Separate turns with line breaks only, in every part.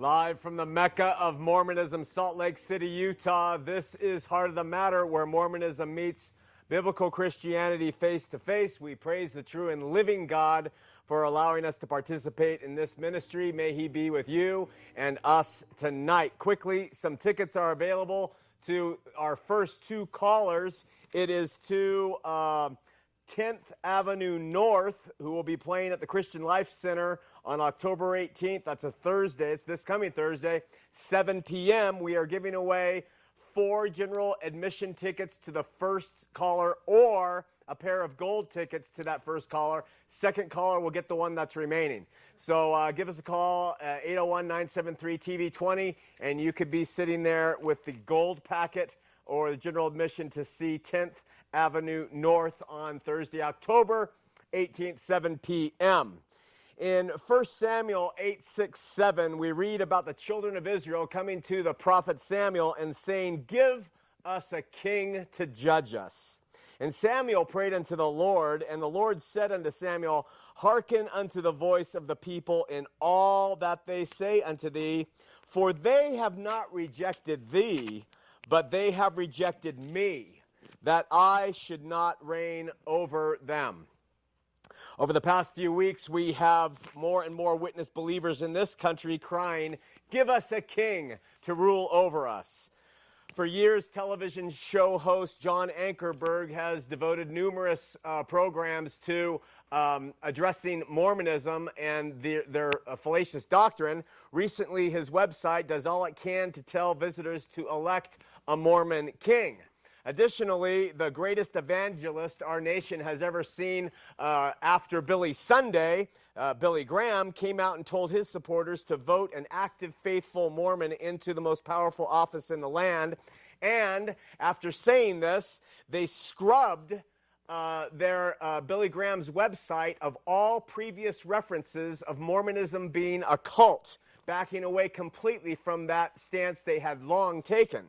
Live from the Mecca of Mormonism, Salt Lake City, Utah. This is Heart of the Matter, where Mormonism meets biblical Christianity face to face. We praise the true and living God for allowing us to participate in this ministry. May He be with you and us tonight. Quickly, some tickets are available to our first two callers. It is to uh, 10th Avenue North, who will be playing at the Christian Life Center on October 18th. That's a Thursday. It's this coming Thursday, 7 p.m. We are giving away four general admission tickets to the first caller or a pair of gold tickets to that first caller. Second caller will get the one that's remaining. So uh, give us a call, 801 973 TV20, and you could be sitting there with the gold packet or the general admission to see 10th Avenue North on Thursday, October 18th, 7 p.m. In 1 Samuel 8 6 7, we read about the children of Israel coming to the prophet Samuel and saying, Give us a king to judge us. And Samuel prayed unto the Lord, and the Lord said unto Samuel, Hearken unto the voice of the people in all that they say unto thee, for they have not rejected thee, but they have rejected me, that I should not reign over them. Over the past few weeks, we have more and more witness believers in this country crying, Give us a king to rule over us. For years, television show host John Ankerberg has devoted numerous uh, programs to um, addressing Mormonism and the, their uh, fallacious doctrine. Recently, his website does all it can to tell visitors to elect a Mormon king. Additionally, the greatest evangelist our nation has ever seen uh, after Billy Sunday, uh, Billy Graham, came out and told his supporters to vote an active, faithful Mormon into the most powerful office in the land. And after saying this, they scrubbed uh, their uh, Billy Graham's website of all previous references of Mormonism being a cult, backing away completely from that stance they had long taken.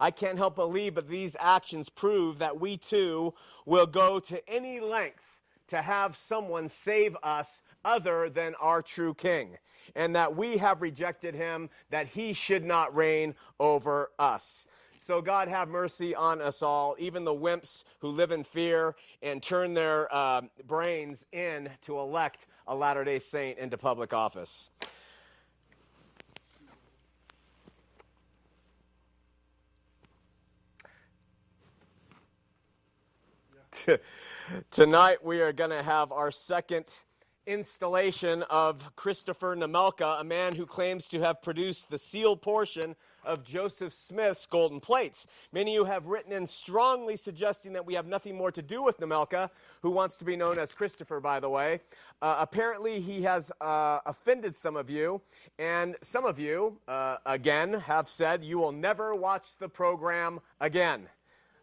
I can't help but believe, that these actions prove that we too will go to any length to have someone save us other than our true king, and that we have rejected him, that he should not reign over us. So, God have mercy on us all, even the wimps who live in fear and turn their uh, brains in to elect a Latter day Saint into public office. Tonight we are going to have our second installation of Christopher Nemelka, a man who claims to have produced the sealed portion of Joseph Smith's golden plates. Many of you have written in strongly suggesting that we have nothing more to do with Nemelka, who wants to be known as Christopher, by the way. Uh, apparently, he has uh, offended some of you, and some of you, uh, again, have said you will never watch the program again.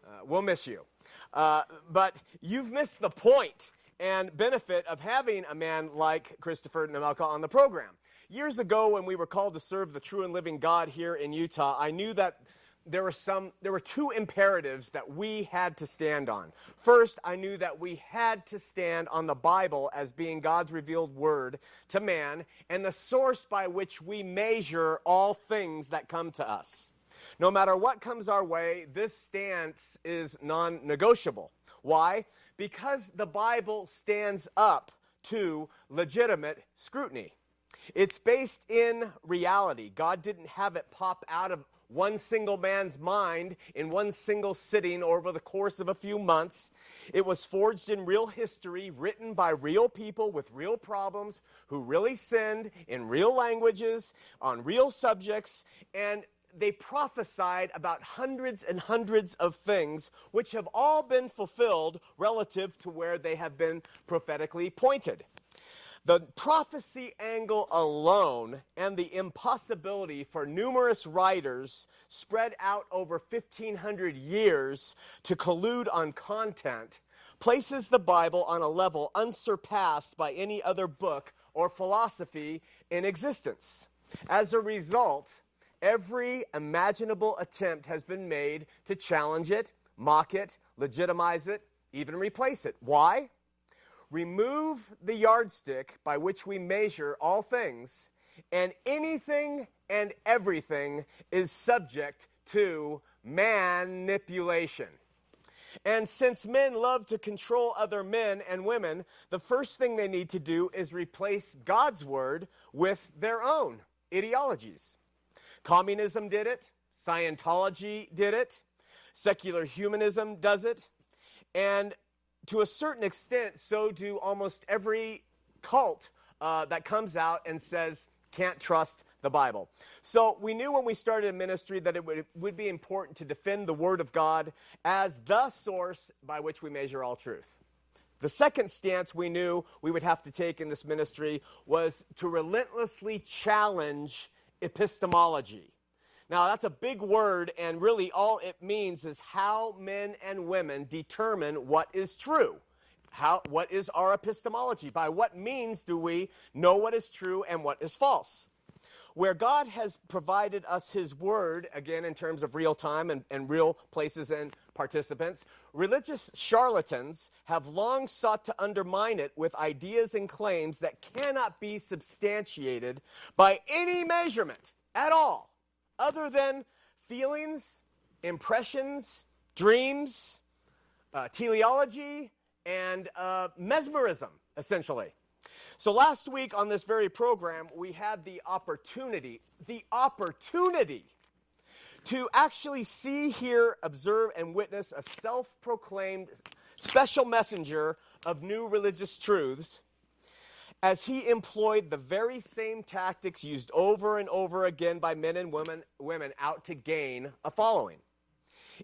Uh, we'll miss you. Uh, but you've missed the point and benefit of having a man like Christopher Nemelka on the program. Years ago, when we were called to serve the true and living God here in Utah, I knew that there were some there were two imperatives that we had to stand on. First, I knew that we had to stand on the Bible as being God's revealed word to man and the source by which we measure all things that come to us. No matter what comes our way, this stance is non negotiable. Why? Because the Bible stands up to legitimate scrutiny. It's based in reality. God didn't have it pop out of one single man's mind in one single sitting over the course of a few months. It was forged in real history, written by real people with real problems who really sinned in real languages on real subjects, and they prophesied about hundreds and hundreds of things which have all been fulfilled relative to where they have been prophetically pointed. The prophecy angle alone and the impossibility for numerous writers spread out over 1,500 years to collude on content places the Bible on a level unsurpassed by any other book or philosophy in existence. As a result, Every imaginable attempt has been made to challenge it, mock it, legitimize it, even replace it. Why? Remove the yardstick by which we measure all things, and anything and everything is subject to manipulation. And since men love to control other men and women, the first thing they need to do is replace God's word with their own ideologies. Communism did it, Scientology did it, secular humanism does it, and to a certain extent, so do almost every cult uh, that comes out and says, can't trust the Bible. So we knew when we started a ministry that it would, would be important to defend the Word of God as the source by which we measure all truth. The second stance we knew we would have to take in this ministry was to relentlessly challenge epistemology. Now, that's a big word, and really all it means is how men and women determine what is true. How, what is our epistemology? By what means do we know what is true and what is false? Where God has provided us His Word, again in terms of real time and, and real places and participants, religious charlatans have long sought to undermine it with ideas and claims that cannot be substantiated by any measurement at all, other than feelings, impressions, dreams, uh, teleology, and uh, mesmerism, essentially. So last week on this very program, we had the opportunity, the opportunity to actually see, hear, observe, and witness a self proclaimed special messenger of new religious truths as he employed the very same tactics used over and over again by men and women, women out to gain a following.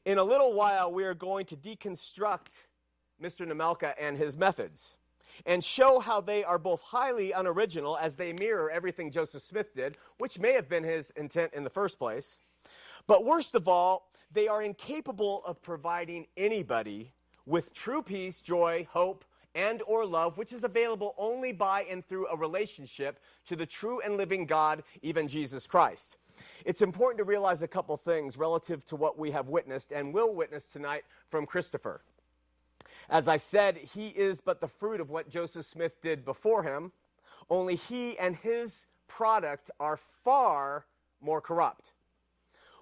In a little while, we are going to deconstruct Mr. Nemelka and his methods and show how they are both highly unoriginal as they mirror everything Joseph Smith did, which may have been his intent in the first place. But worst of all, they are incapable of providing anybody with true peace, joy, hope, and or love which is available only by and through a relationship to the true and living God, even Jesus Christ. It's important to realize a couple things relative to what we have witnessed and will witness tonight from Christopher. As I said, he is but the fruit of what Joseph Smith did before him, only he and his product are far more corrupt.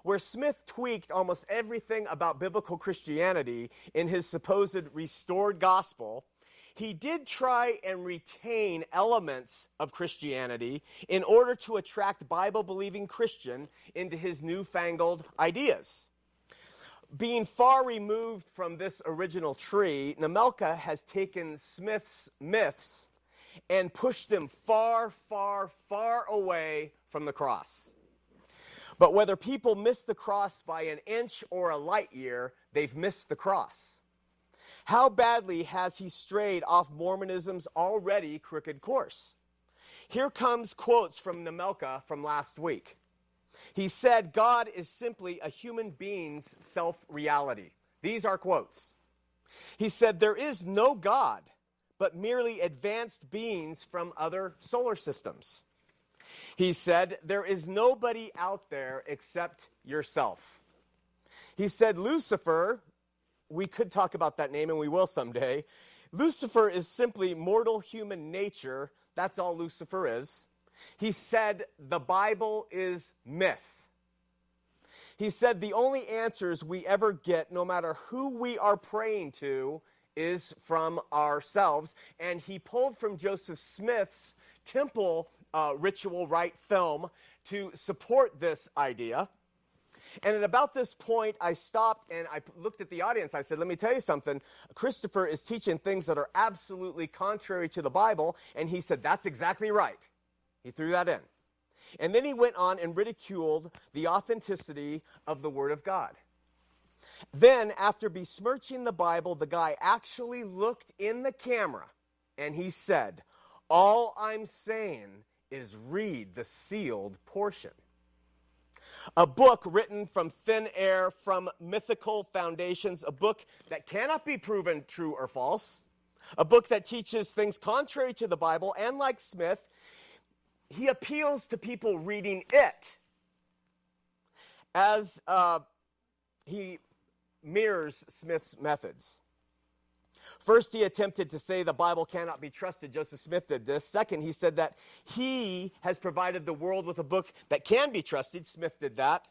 Where Smith tweaked almost everything about biblical Christianity in his supposed restored gospel, he did try and retain elements of Christianity in order to attract Bible believing Christian into his newfangled ideas being far removed from this original tree, Nemelka has taken Smith's myths and pushed them far, far, far away from the cross. But whether people miss the cross by an inch or a light year, they've missed the cross. How badly has he strayed off Mormonism's already crooked course? Here comes quotes from Nemelka from last week. He said, God is simply a human being's self reality. These are quotes. He said, There is no God, but merely advanced beings from other solar systems. He said, There is nobody out there except yourself. He said, Lucifer, we could talk about that name and we will someday. Lucifer is simply mortal human nature. That's all Lucifer is. He said the Bible is myth. He said the only answers we ever get, no matter who we are praying to, is from ourselves. And he pulled from Joseph Smith's temple uh, ritual rite film to support this idea. And at about this point, I stopped and I looked at the audience. I said, Let me tell you something. Christopher is teaching things that are absolutely contrary to the Bible. And he said, That's exactly right. He threw that in. And then he went on and ridiculed the authenticity of the Word of God. Then, after besmirching the Bible, the guy actually looked in the camera and he said, All I'm saying is read the sealed portion. A book written from thin air, from mythical foundations, a book that cannot be proven true or false, a book that teaches things contrary to the Bible, and like Smith, he appeals to people reading it as uh, he mirrors Smith's methods. First, he attempted to say the Bible cannot be trusted. Joseph Smith did this. Second, he said that he has provided the world with a book that can be trusted. Smith did that.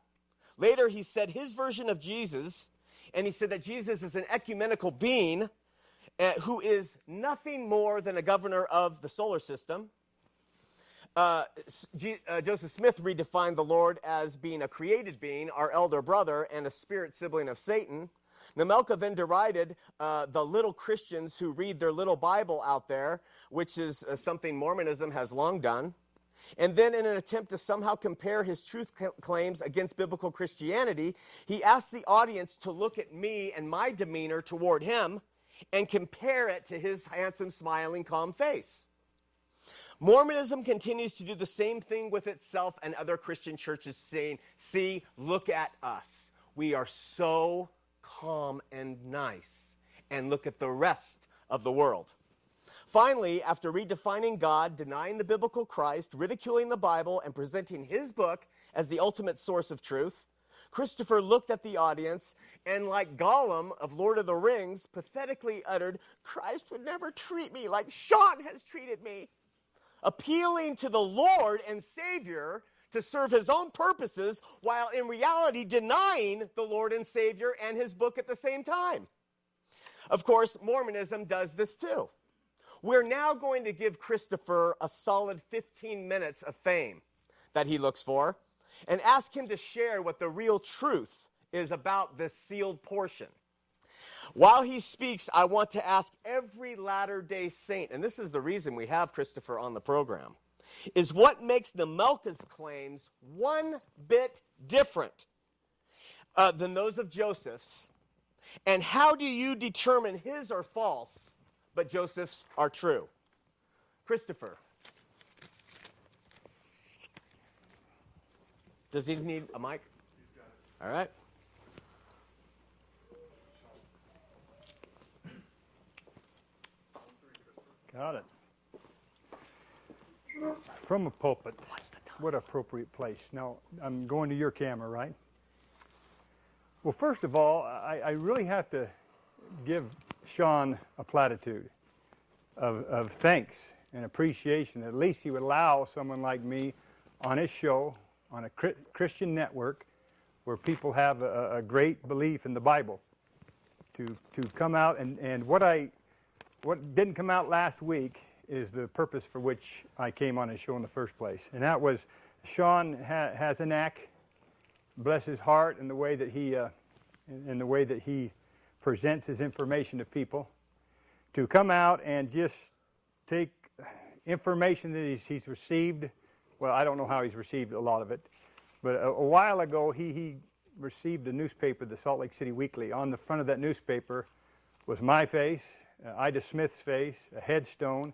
Later, he said his version of Jesus, and he said that Jesus is an ecumenical being uh, who is nothing more than a governor of the solar system. Uh, G- uh, Joseph Smith redefined the Lord as being a created being, our elder brother, and a spirit sibling of Satan. Nemelka then derided uh, the little Christians who read their little Bible out there, which is uh, something Mormonism has long done. And then, in an attempt to somehow compare his truth claims against biblical Christianity, he asked the audience to look at me and my demeanor toward him and compare it to his handsome, smiling, calm face. Mormonism continues to do the same thing with itself and other Christian churches, saying, See, look at us. We are so calm and nice. And look at the rest of the world. Finally, after redefining God, denying the biblical Christ, ridiculing the Bible, and presenting his book as the ultimate source of truth, Christopher looked at the audience and, like Gollum of Lord of the Rings, pathetically uttered, Christ would never treat me like Shawn has treated me. Appealing to the Lord and Savior to serve his own purposes while in reality denying the Lord and Savior and his book at the same time. Of course, Mormonism does this too. We're now going to give Christopher a solid 15 minutes of fame that he looks for and ask him to share what the real truth is about this sealed portion. While he speaks, I want to ask every Latter day Saint, and this is the reason we have Christopher on the program is what makes the Nemelka's claims one bit different uh, than those of Joseph's. And how do you determine his are false, but Joseph's are true? Christopher. Does he need a mic? All right.
Got it from a pulpit. What appropriate place. Now, I'm going to your camera, right? Well, first of all, I, I really have to give Shawn a platitude of, of thanks and appreciation. At least he would allow someone like me on his show, on a Christian network, where people have a, a, great belief in the Bible, to, to come out and, and what I what didn't come out last week is the purpose for which I came on his show in the first place. And that was Shawn ha- has a knack, bless his heart, in the way that he, uh, in the way that he presents his information to people, to come out and just take information that he's, he's received. Well, I don't know how he's received a lot of it, but a, a while ago he, he received a newspaper, the Salt Lake City Weekly. On the front of that newspaper was my face, uh, Ida Smith's face, a headstone,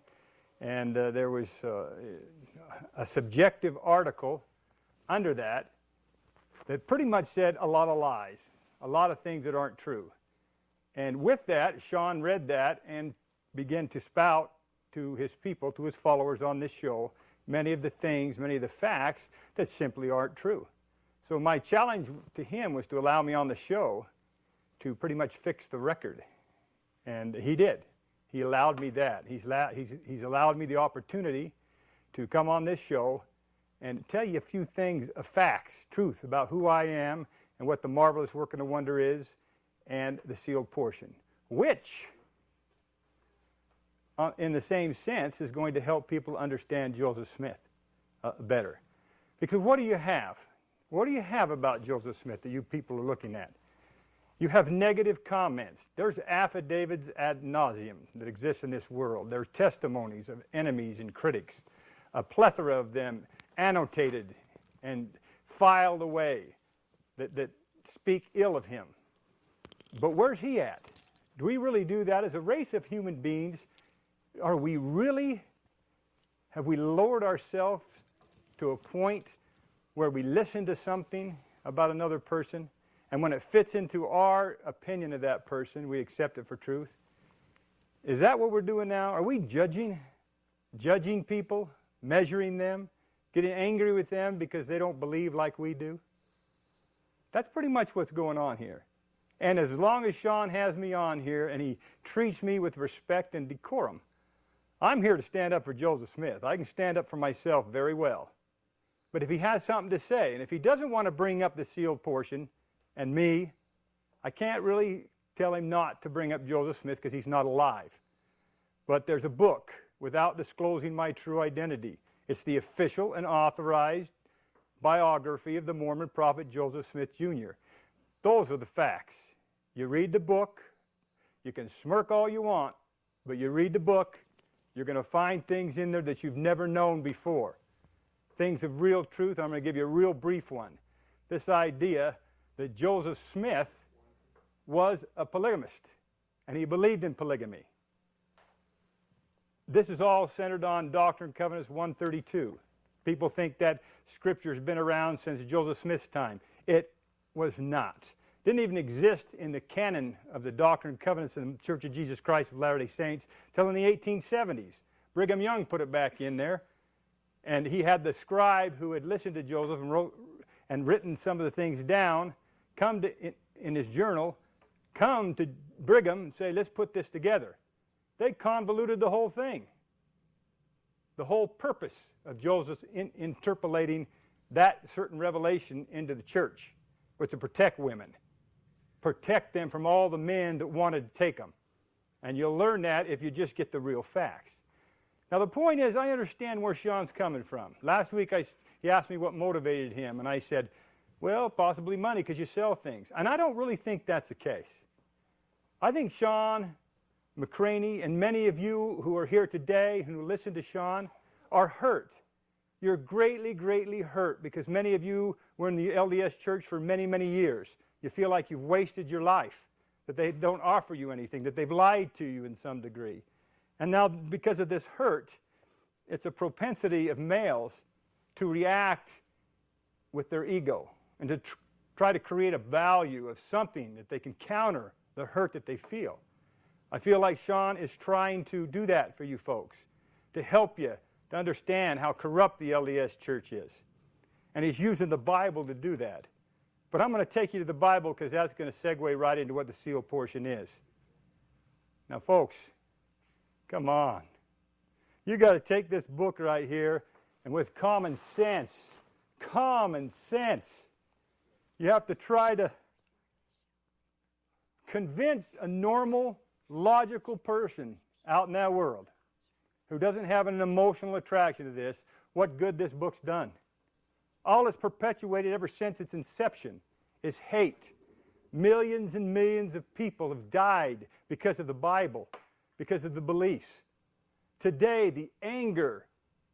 and uh, there was uh, a subjective article under that that pretty much said a lot of lies, a lot of things that aren't true. And with that, Shawn read that and began to spout to his people, to his followers on this show, many of the things, many of the facts that simply aren't true. So my challenge to him was to allow me on the show to pretty much fix the record. And he did. He allowed me that. He's, he's, he's allowed me the opportunity to come on this show and tell you a few things, uh, facts, truth about who I am and what the marvelous work and the wonder is and the sealed portion, which, uh, in the same sense, is going to help people understand Joseph Smith uh, better. Because what do you have? What do you have about Joseph Smith that you people are looking at? You have negative comments. There's affidavits ad nauseum that exist in this world. There's testimonies of enemies and critics, a plethora of them annotated and filed away that, that speak ill of him. But where's he at? Do we really do that as a race of human beings? Are we really, have we lowered ourselves to a point where we listen to something about another person and when it fits into our opinion of that person, we accept it for truth. Is that what we're doing now? Are we judging? Judging people, measuring them, getting angry with them because they don't believe like we do? That's pretty much what's going on here. And as long as Shawn has me on here and he treats me with respect and decorum, I'm here to stand up for Joseph Smith. I can stand up for myself very well. But if he has something to say, and if he doesn't want to bring up the sealed portion and me, I can't really tell him not to bring up Joseph Smith because he's not alive. But there's a book without disclosing my true identity. It's the official and authorized biography of the Mormon prophet Joseph Smith Jr. Those are the facts. You read the book, you can smirk all you want, but you read the book, you're going to find things in there that you've never known before. Things of real truth. I'm going to give you a real brief one. This idea that Joseph Smith was a polygamist and he believed in polygamy. This is all centered on Doctrine and Covenants 132. People think that scripture has been around since Joseph Smith's time. It was not. Didn't even exist in the canon of the Doctrine and Covenants in the Church of Jesus Christ of Latter-day Saints till in the 1870s. Brigham Young put it back in there, and he had the scribe who had listened to Joseph and wrote and written some of the things down come to in, in his journal, come to Brigham and say, "Let's put this together." They convoluted the whole thing. The whole purpose of Joseph in, interpolating that certain revelation into the church was to protect women, protect them from all the men that wanted to take them. And you'll learn that if you just get the real facts. Now, the point is, I understand where Shawn's coming from. Last week, I, he asked me what motivated him, and I said, well, possibly money because you sell things. And I don't really think that's the case. I think Shawn McCraney, and many of you who are here today and who listen to Shawn are hurt. You're greatly, greatly hurt because many of you were in the LDS church for many, many years. You feel like you've wasted your life, that they don't offer you anything, that they've lied to you in some degree. And now, because of this hurt, it's a propensity of males to react with their ego and to tr- try to create a value of something that they can counter the hurt that they feel. I feel like Shawn is trying to do that for you folks, to help you to understand how corrupt the LDS church is. And he's using the Bible to do that. But I'm going to take you to the Bible because that's going to segue right into what the seal portion is. Now, folks, come on. You got to take this book right here and with common sense, common sense, you have to try to convince a normal logical person out in that world who doesn't have an emotional attraction to this what good this book's done. All it's perpetuated ever since its inception is hate. Millions and millions of people have died because of the Bible, because of the beliefs. Today, the anger,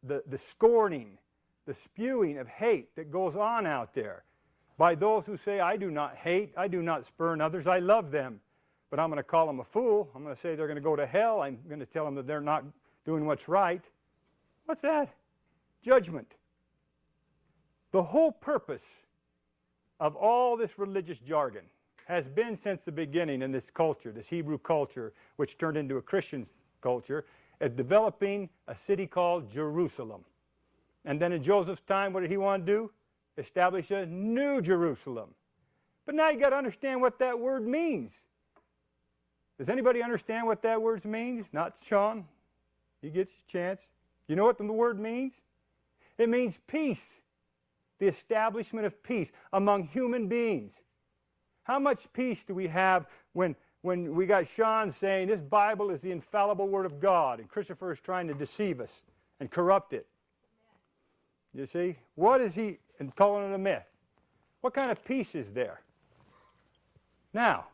the, the scorning, the spewing of hate that goes on out there by those who say, I do not hate, I do not spurn others, I love them but I'm going to call them a fool. I'm going to say they're going to go to hell. I'm going to tell them that they're not doing what's right. What's that? Judgment. The whole purpose of all this religious jargon has been since the beginning in this culture, this Hebrew culture, which turned into a Christian culture, at developing a city called Jerusalem. And then in Joseph's time, what did he want to do? Establish a new Jerusalem. But now you got to understand what that word means. Does anybody understand what that word means? Not Shawn. He gets his chance. You know what the word means? It means peace, the establishment of peace among human beings. How much peace do we have when, when we got Shawn saying this Bible is the infallible Word of God and Christopher is trying to deceive us and corrupt it? You see? What is he and calling it a myth? What kind of peace is there? Now,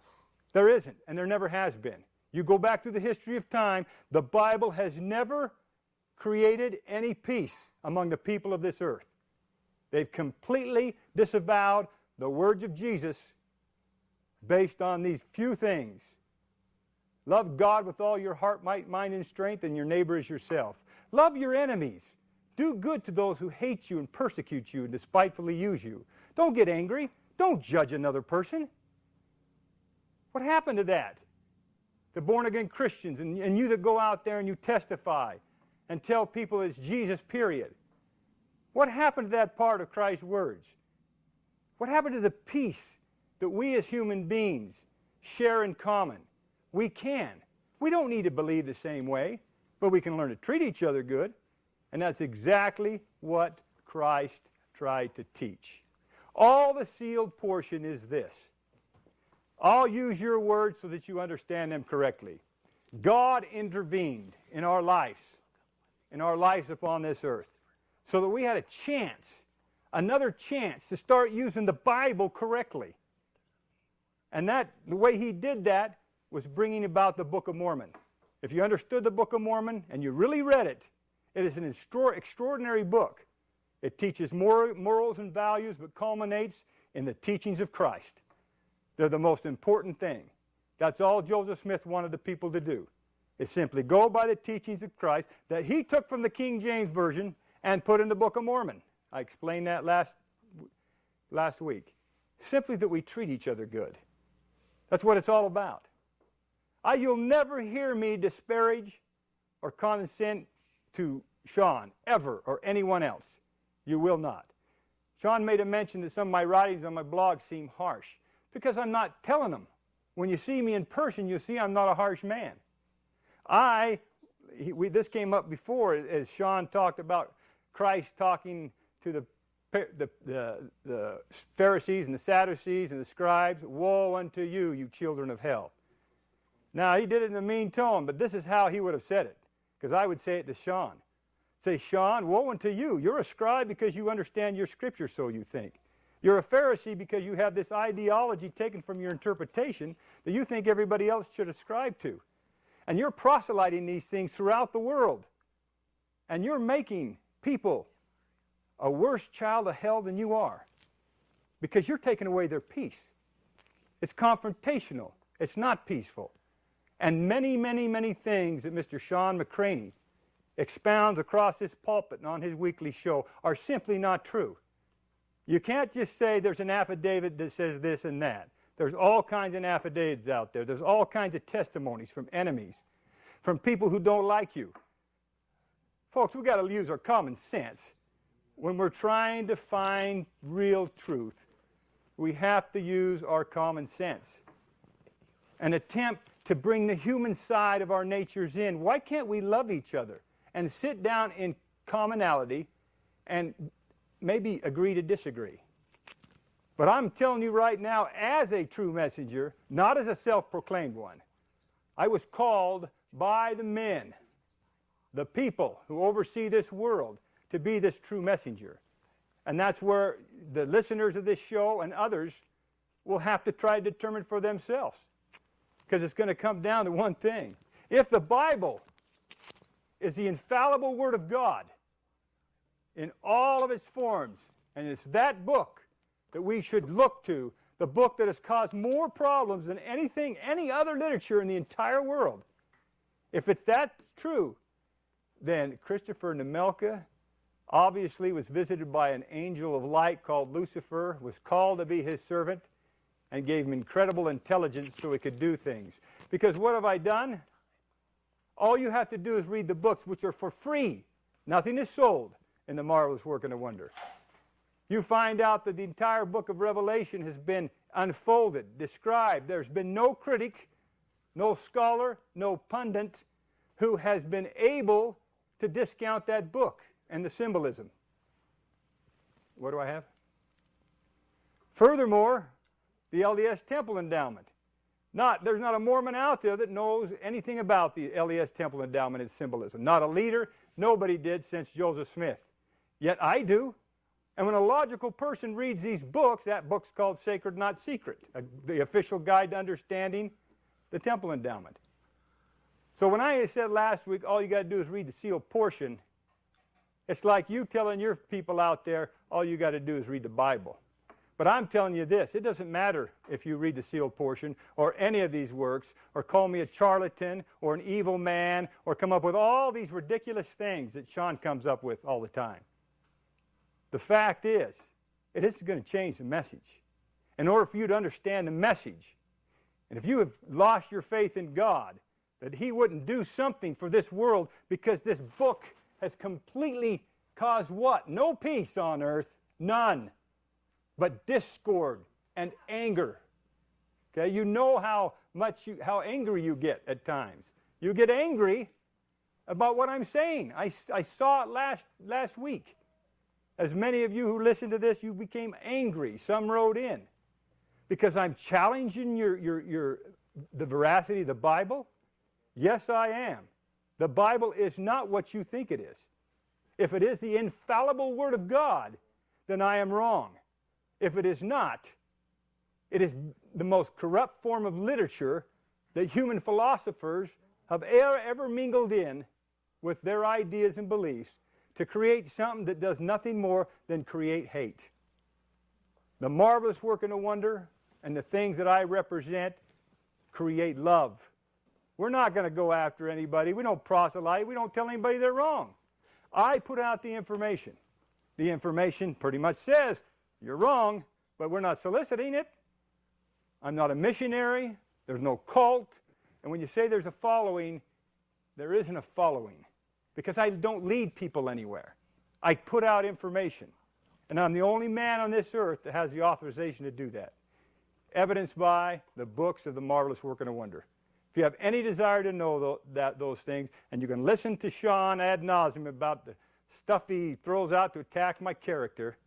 there isn't, and there never has been. You go back through the history of time, the Bible has never created any peace among the people of this earth. They've completely disavowed the words of Jesus based on these few things. Love God with all your heart, might, mind, and strength, and your neighbor as yourself. Love your enemies. Do good to those who hate you and persecute you and despitefully use you. Don't get angry. Don't judge another person. What happened to that? The born again Christians and, and you that go out there and you testify and tell people it's Jesus, period. What happened to that part of Christ's words? What happened to the peace that we as human beings share in common. We can. We don't need to believe the same way, but we can learn to treat each other good. And that's exactly what Christ tried to teach. All the sealed portion is this. I'll use your words so that you understand them correctly. God intervened in our lives, in our lives upon this earth, so that we had a chance, another chance to start using the Bible correctly. And that the way he did that was bringing about the Book of Mormon. If you understood the Book of Mormon and you really read it, it is an extraordinary book. It teaches morals and values, but culminates in the teachings of Christ. They're the most important thing. That's all Joseph Smith wanted the people to do. Is simply go by the teachings of Christ that he took from the King James Version and put in the Book of Mormon. I explained that last, last week. Simply that we treat each other good. That's what it's all about. I, you'll never hear me disparage or condescend to Shawn, ever, or anyone else. You will not. Shawn made a mention that some of my writings on my blog seem harsh because I'm not telling them. When you see me in person, you see I'm not a harsh man. I, he, we, this came up before as Shawn talked about Christ talking to the the, the, the Pharisees and the Sadducees and the scribes, Woe unto you, you children of hell. Now, he did it in a mean tone, but this is how he would have said it, because I would say it to Shawn. Say, Shawn, woe unto you. You're a scribe because you understand your scripture, so you think. You're a Pharisee because you have this ideology taken from your interpretation that you think everybody else should ascribe to. And you're proselyting these things throughout the world. And you're making people a worse child of hell than you are because you're taking away their peace. It's confrontational, it's not peaceful. And many, many, many things that Mr. Shawn McCraney expounds across his pulpit and on his weekly show are simply not true. You can't just say there's an affidavit that says this and that. There's all kinds of affidavits out there. There's all kinds of testimonies from enemies, from people who don't like you. Folks, we've got to use our common sense when we're trying to find real truth, we have to use our common sense and attempt to bring the human side of our natures in. Why can't we love each other and sit down in commonality and maybe agree to disagree? But I'm telling you right now, as a true messenger, not as a self proclaimed one, I was called by the men, the people who oversee this world, to be this true messenger. And that's where the listeners of this show and others will have to try to determine for themselves. Because it's going to come down to one thing. If the Bible is the infallible Word of God in all of its forms, and it's that book that we should look to, the book that has caused more problems than anything, any other literature in the entire world. If it's that true, then Christopher Nemelka obviously was visited by an angel of light called Lucifer, was called to be his servant, and gave him incredible intelligence so he could do things. Because what have I done? All you have to do is read the books, which are for free. Nothing is sold in the marvelous work and the wonder. You find out that the entire book of Revelation has been unfolded, described. There's been no critic, no scholar, no pundit who has been able to discount that book and the symbolism. What do I have? Furthermore, the LDS Temple Endowment. Not, there's not a Mormon out there that knows anything about the LDS Temple Endowment and symbolism. Not a leader. Nobody did since Joseph Smith. Yet I do. And when a logical person reads these books, that book's called Sacred Not Secret, a, the official guide to understanding the Temple Endowment. So when I said last week, all you got to do is read the sealed portion, it's like you telling your people out there, all you got to do is read the Bible. But I'm telling you this it doesn't matter if you read the sealed portion or any of these works or call me a charlatan or an evil man or come up with all these ridiculous things that Shawn comes up with all the time. The fact is, it isn't going to change the message. In order for you to understand the message, and if you have lost your faith in God, that He wouldn't do something for this world because this book has completely caused what? No peace on earth, none, but discord and anger. Okay, you know how much you, how angry you get at times. You get angry about what I'm saying. I, I saw it last last week. As many of you who listened to this, you became angry. Some wrote in because I'm challenging your, your, your, the veracity of the Bible. Yes, I am. The Bible is not what you think it is. If it is the infallible Word of God, then I am wrong. If it is not, it is the most corrupt form of literature that human philosophers have ever, ever mingled in with their ideas and beliefs to create something that does nothing more than create hate. The marvelous work and the wonder and the things that I represent create love. We're not going to go after anybody. We don't proselyte. We don't tell anybody they're wrong. I put out the information. The information pretty much says you're wrong, but we're not soliciting it. I'm not a missionary. There's no cult. And when you say there's a following, there isn't a following because I don't lead people anywhere. I put out information. And I'm the only man on this earth that has the authorization to do that. Evidenced by the books of the marvelous work and wonder. If you have any desire to know that, those things, and you can listen to Shawn ad nauseum about the stuff he throws out to attack my character,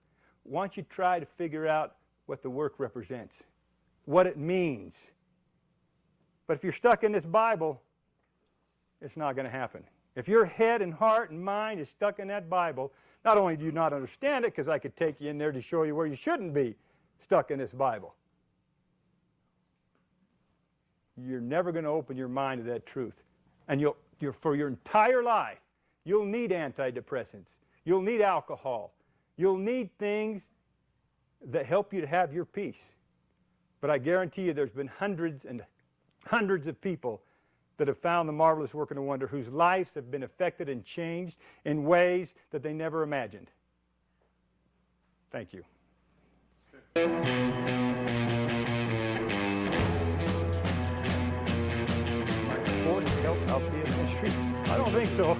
why don't you try to figure out what the work represents, what it means. But if you're stuck in this Bible, it's not going to happen. If your head and heart and mind is stuck in that Bible, not only do you not understand it, because I could take you in there to show you where you shouldn't be stuck in this Bible, you're never going to open your mind to that truth. And you'll, for your entire life, you'll need antidepressants. You'll need alcohol. You'll need things that help you to have your peace. But I guarantee you there's been hundreds and hundreds of people that have found the marvelous work and the wonder, whose lives have been affected and changed in ways that they never imagined. Thank you. My out the ministry. I don't think so.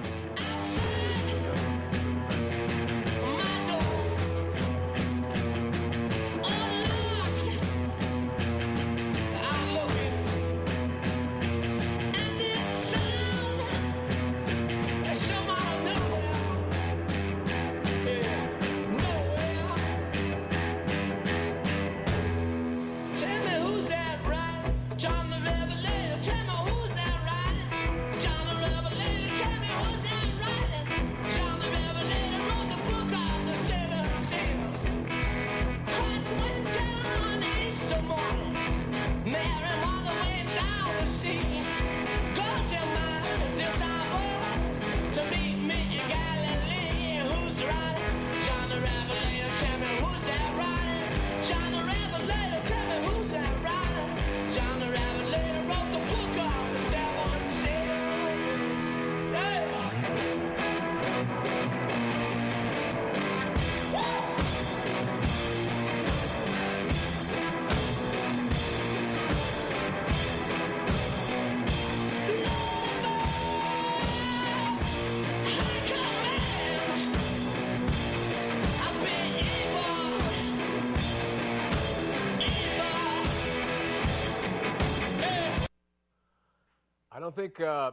Don't think uh,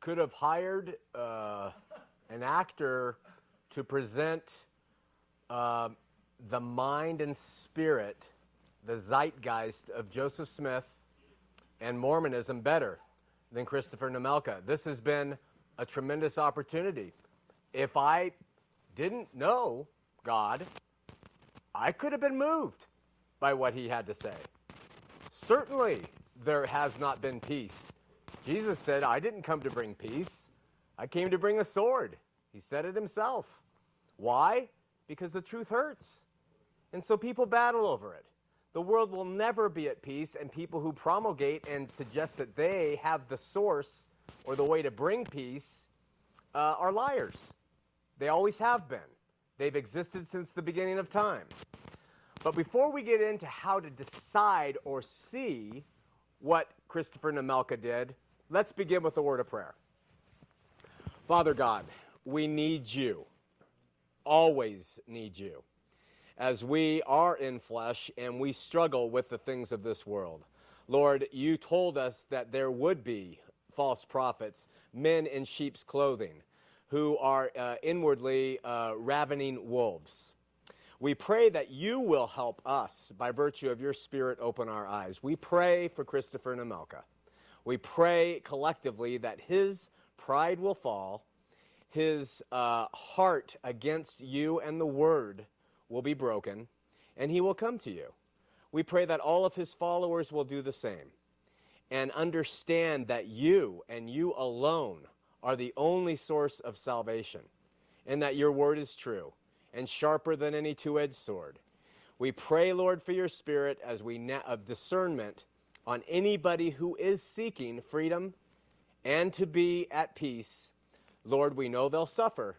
could have hired uh, an actor to present uh, the mind and spirit, the zeitgeist of Joseph Smith and Mormonism better than Christopher Nemelka. This has been a tremendous opportunity. If I didn't know God, I could have been moved by what he had to say. Certainly, there has not been peace Jesus said, I didn't come to bring peace. I came to bring a sword. He said it himself. Why? Because the truth hurts. And so people battle over it. The world will never be at peace, and people who promulgate and suggest that they have the source or the way to bring peace uh, are liars. They always have been. They've existed since the beginning of time. But before we get into how to decide or see what Christopher Nemelka did, Let's begin with a word of prayer. Father God, we need you, always need you, as we are in flesh and we struggle with the things of this world. Lord, you told us that there would be false prophets, men in sheep's clothing, who are uh, inwardly uh, ravening wolves. We pray that you will help us by virtue of your Spirit open our eyes. We pray for Christopher Nemelka. We pray collectively that his pride will fall, his uh, heart against you and the Word will be broken, and he will come to you. We pray that all of his followers will do the same and understand that you and you alone are the only source of salvation, and that your word is true and sharper than any two edged sword. We pray, Lord, for your spirit as we na- of discernment on anybody who is seeking freedom and to be at peace. Lord, we know they'll suffer,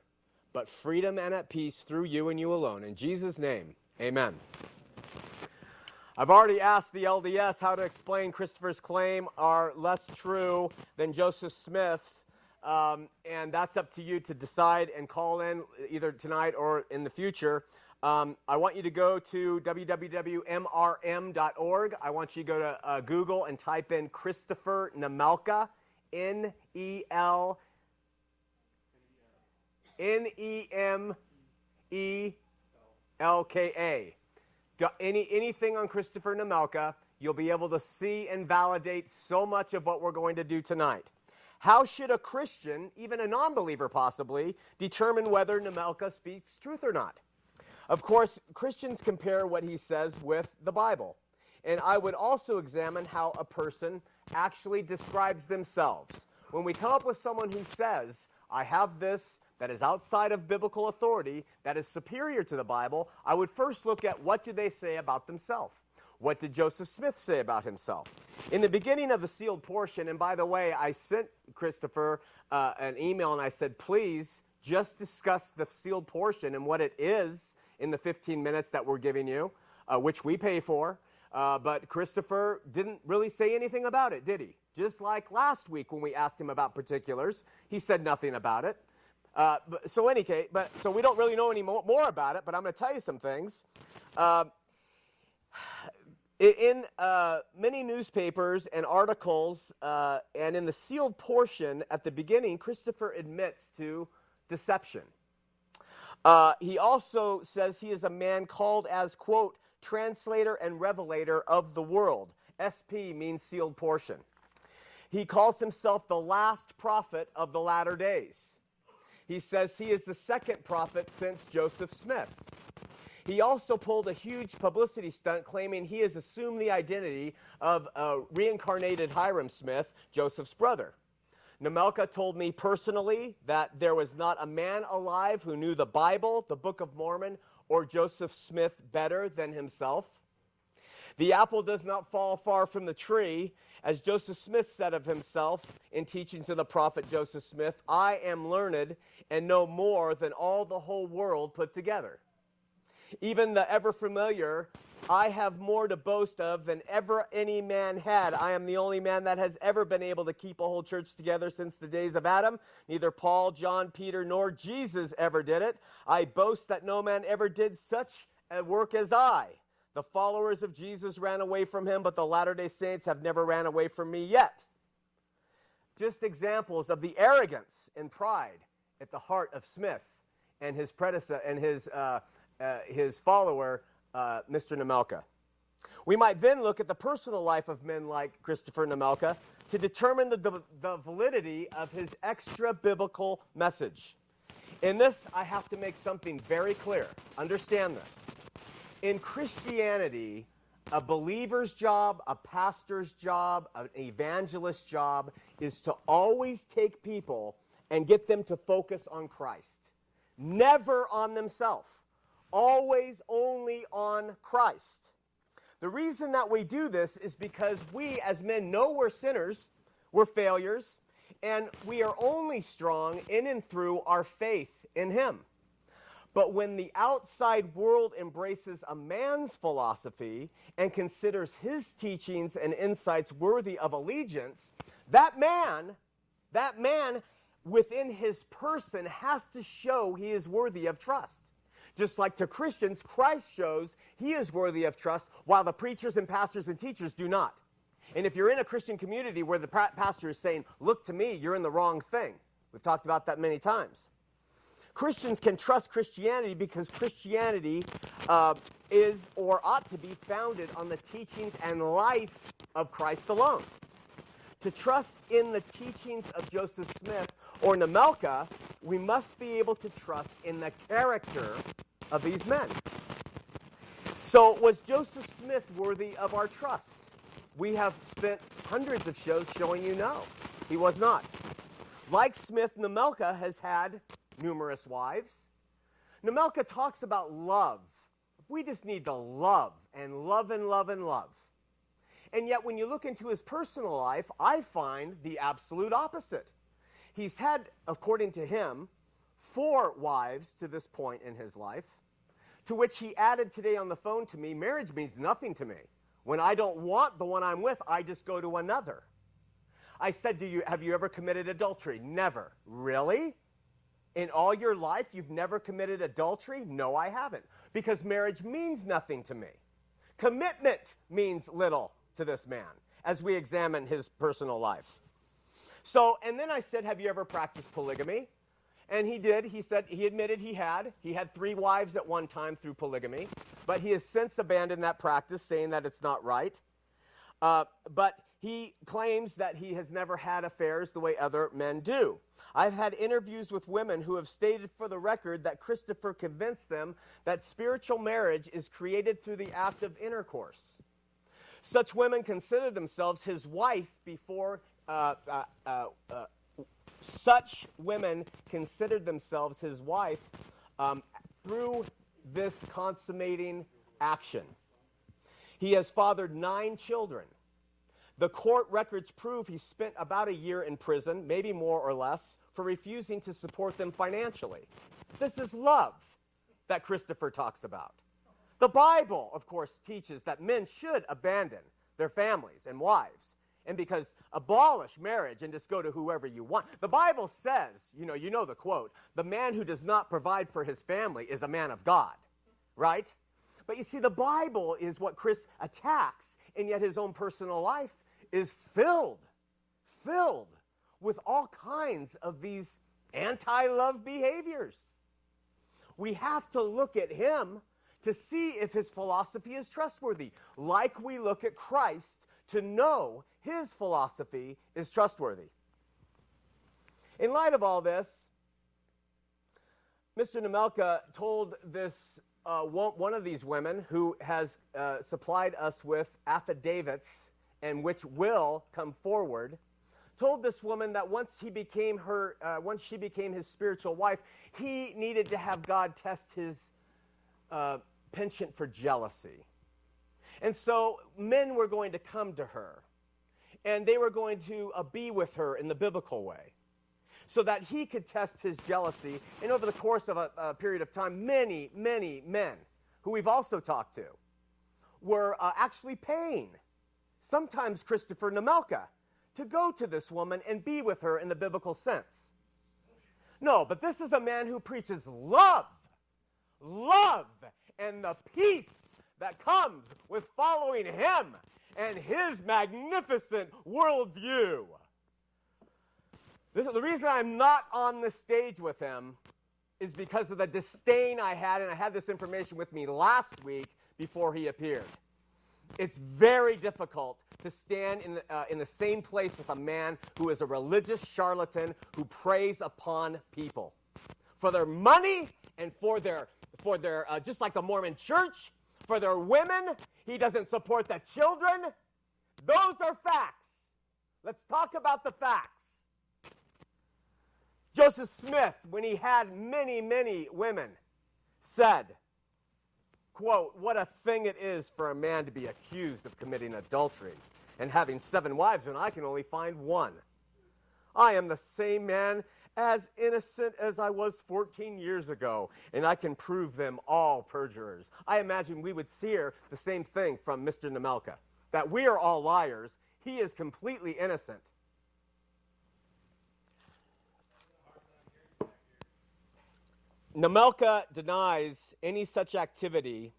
but freedom and at peace through you and you alone. In Jesus' name, amen. I've already asked the LDS how to explain Christopher's claim are less true than Joseph Smith's. Um, and that's up to you to decide and call in either tonight or in the future. Um, I want you to go to www.mrm.org. I want you to go to uh, Google and type in Christopher Nemelka, N E L N E M E L K A. Any, anything on Christopher Nemelka, you'll be able to see and validate so much of what we're going to do tonight. How should a Christian, even a non believer possibly, determine whether Nemelka speaks truth or not? Of course, Christians compare what he says with the Bible. And I would also examine how a person actually describes themselves. When we come up with someone who says, I have this that is outside of biblical authority, that is superior to the Bible, I would first look at what do they say about themselves. What did Joseph Smith say about himself? In the beginning of the sealed portion, and by the way, I sent Christopher uh, an email and I said, please just discuss the sealed portion and what it is in the 15 minutes that we're giving you, uh, which we pay for. Uh, but Christopher didn't really say anything about it, did he? Just like last week when we asked him about particulars, he said nothing about it. Uh, but, so any case, but so we don't really know any more, more about it. But I'm going to tell you some things. Uh, in uh, many newspapers and articles, uh, and in the sealed portion at the beginning, Christopher admits to deception. Uh, he also says he is a man called as, quote, translator and revelator of the world. SP means sealed portion. He calls himself the last prophet of the latter days. He says he is the second prophet since Joseph Smith. He also pulled a huge publicity stunt claiming he has assumed the identity of a reincarnated Hyrum Smith, Joseph's brother. Nemelka told me personally that there was not a man alive who knew the Bible, the Book of Mormon, or Joseph Smith better than himself. The apple does not fall far from the tree. As Joseph Smith said of himself in teachings of the prophet Joseph Smith, I am learned and know more than all the whole world put together. Even the ever familiar, I have more to boast of than ever any man had. I am the only man that has ever been able to keep a whole church together since the days of Adam. Neither Paul, John, Peter, nor Jesus ever did it. I boast that no man ever did such a work as I. The followers of Jesus ran away from him, but the Latter day Saints have never ran away from me yet. Just examples of the arrogance and pride at the heart of Smith and his predecessor and his uh, uh, his follower, uh, Mr. Nemelka. We might then look at the personal life of men like Christopher Nemelka to determine the, the, the validity of his extra biblical message. In this, I have to make something very clear. Understand this. In Christianity, a believer's job, a pastor's job, an evangelist's job is to always take people and get them to focus on Christ, never on themselves always only on Christ. The reason that we do this is because we, as men, know we're sinners, we're failures, and we are only strong in and through our faith in Him. But when the outside world embraces a man's philosophy and considers his teachings and insights worthy of allegiance, that man, that man within his person has to show he is worthy of trust. Just like to Christians, Christ shows he is worthy of trust, while the preachers and pastors and teachers do not. And if you're in a Christian community where the pastor is saying, Look to me, you're in the wrong thing. We've talked about that many times. Christians can trust Christianity because Christianity uh, is or ought to be founded on the teachings and life of Christ alone. To trust in the teachings of Joseph Smith or Nemelka, we must be able to trust in the character of these men. So, was Joseph Smith worthy of our trust? We have spent hundreds of shows showing you no, he was not. Like Smith, Nemelka has had numerous wives. Nemelka talks about love. We just need to love and love and love and love. And yet, when you look into his personal life, I find the absolute opposite. He's had, according to him, four wives to this point in his life, to which he added today on the phone to me marriage means nothing to me. When I don't want the one I'm with, I just go to another. I said, Do you, Have you ever committed adultery? Never. Really? In all your life, you've never committed adultery? No, I haven't. Because marriage means nothing to me. Commitment means little to this man as we examine his personal life. So, and then I said, Have you ever practiced polygamy? And he did. He said he admitted he had. He had three wives at one time through polygamy, but he has since abandoned that practice, saying that it's not right. Uh, but he claims that he has never had affairs the way other men do. I've had interviews with women who have stated for the record that Christopher convinced them that spiritual marriage is created through the act of intercourse. Such women consider themselves his wife before. Uh, uh, uh, uh such women considered themselves his wife um, through this consummating action. He has fathered nine children. The court records prove he spent about a year in prison, maybe more or less, for refusing to support them financially. This is love that Christopher talks about. The Bible, of course, teaches that men should abandon their families and wives and because abolish marriage and just go to whoever you want. The Bible says, you know, you know the quote, the man who does not provide for his family is a man of God, right? But you see, the Bible is what Chris attacks, and yet his own personal life is filled, filled with all kinds of these anti love behaviors. We have to look at him to see if his philosophy is trustworthy, like we look at Christ to know his philosophy is trustworthy. In light of all this, Mr. Nemelka told this uh, one of these women who has uh, supplied us with affidavits and which will come forward told this woman that once he became her, uh, once she became his spiritual wife, he needed to have God test his uh, penchant for jealousy. And so men were going to come to her, and they were going to uh, be with her in the biblical way, so that he could test his jealousy. And over the course of a, a period of time, many, many men who we've also talked to were uh, actually paying, sometimes Christopher Nemelka, to go to this woman and be with her in the biblical sense. No, but this is a man who preaches love, love, and the peace that comes with following him and his magnificent worldview. This, the reason I'm not on the stage with him is because of the disdain I had, and I had this information with me last week before he appeared. It's very difficult to stand in the, uh, in the same place with a man who is a religious charlatan who preys upon people for their money and for their, for their uh, just like the Mormon church, for their women. He doesn't support the children. Those are facts. Let's talk about the facts. Joseph Smith, when he had many, many women, said, quote, what a thing it is for a man to be accused of committing adultery and having seven wives when I can only find one. I am the same man as innocent as I was 14 years ago, and I can prove them all perjurers. I imagine we would hear the same thing from Mr. Nemelka that we are all liars. He is completely innocent. Nemelka denies any such activity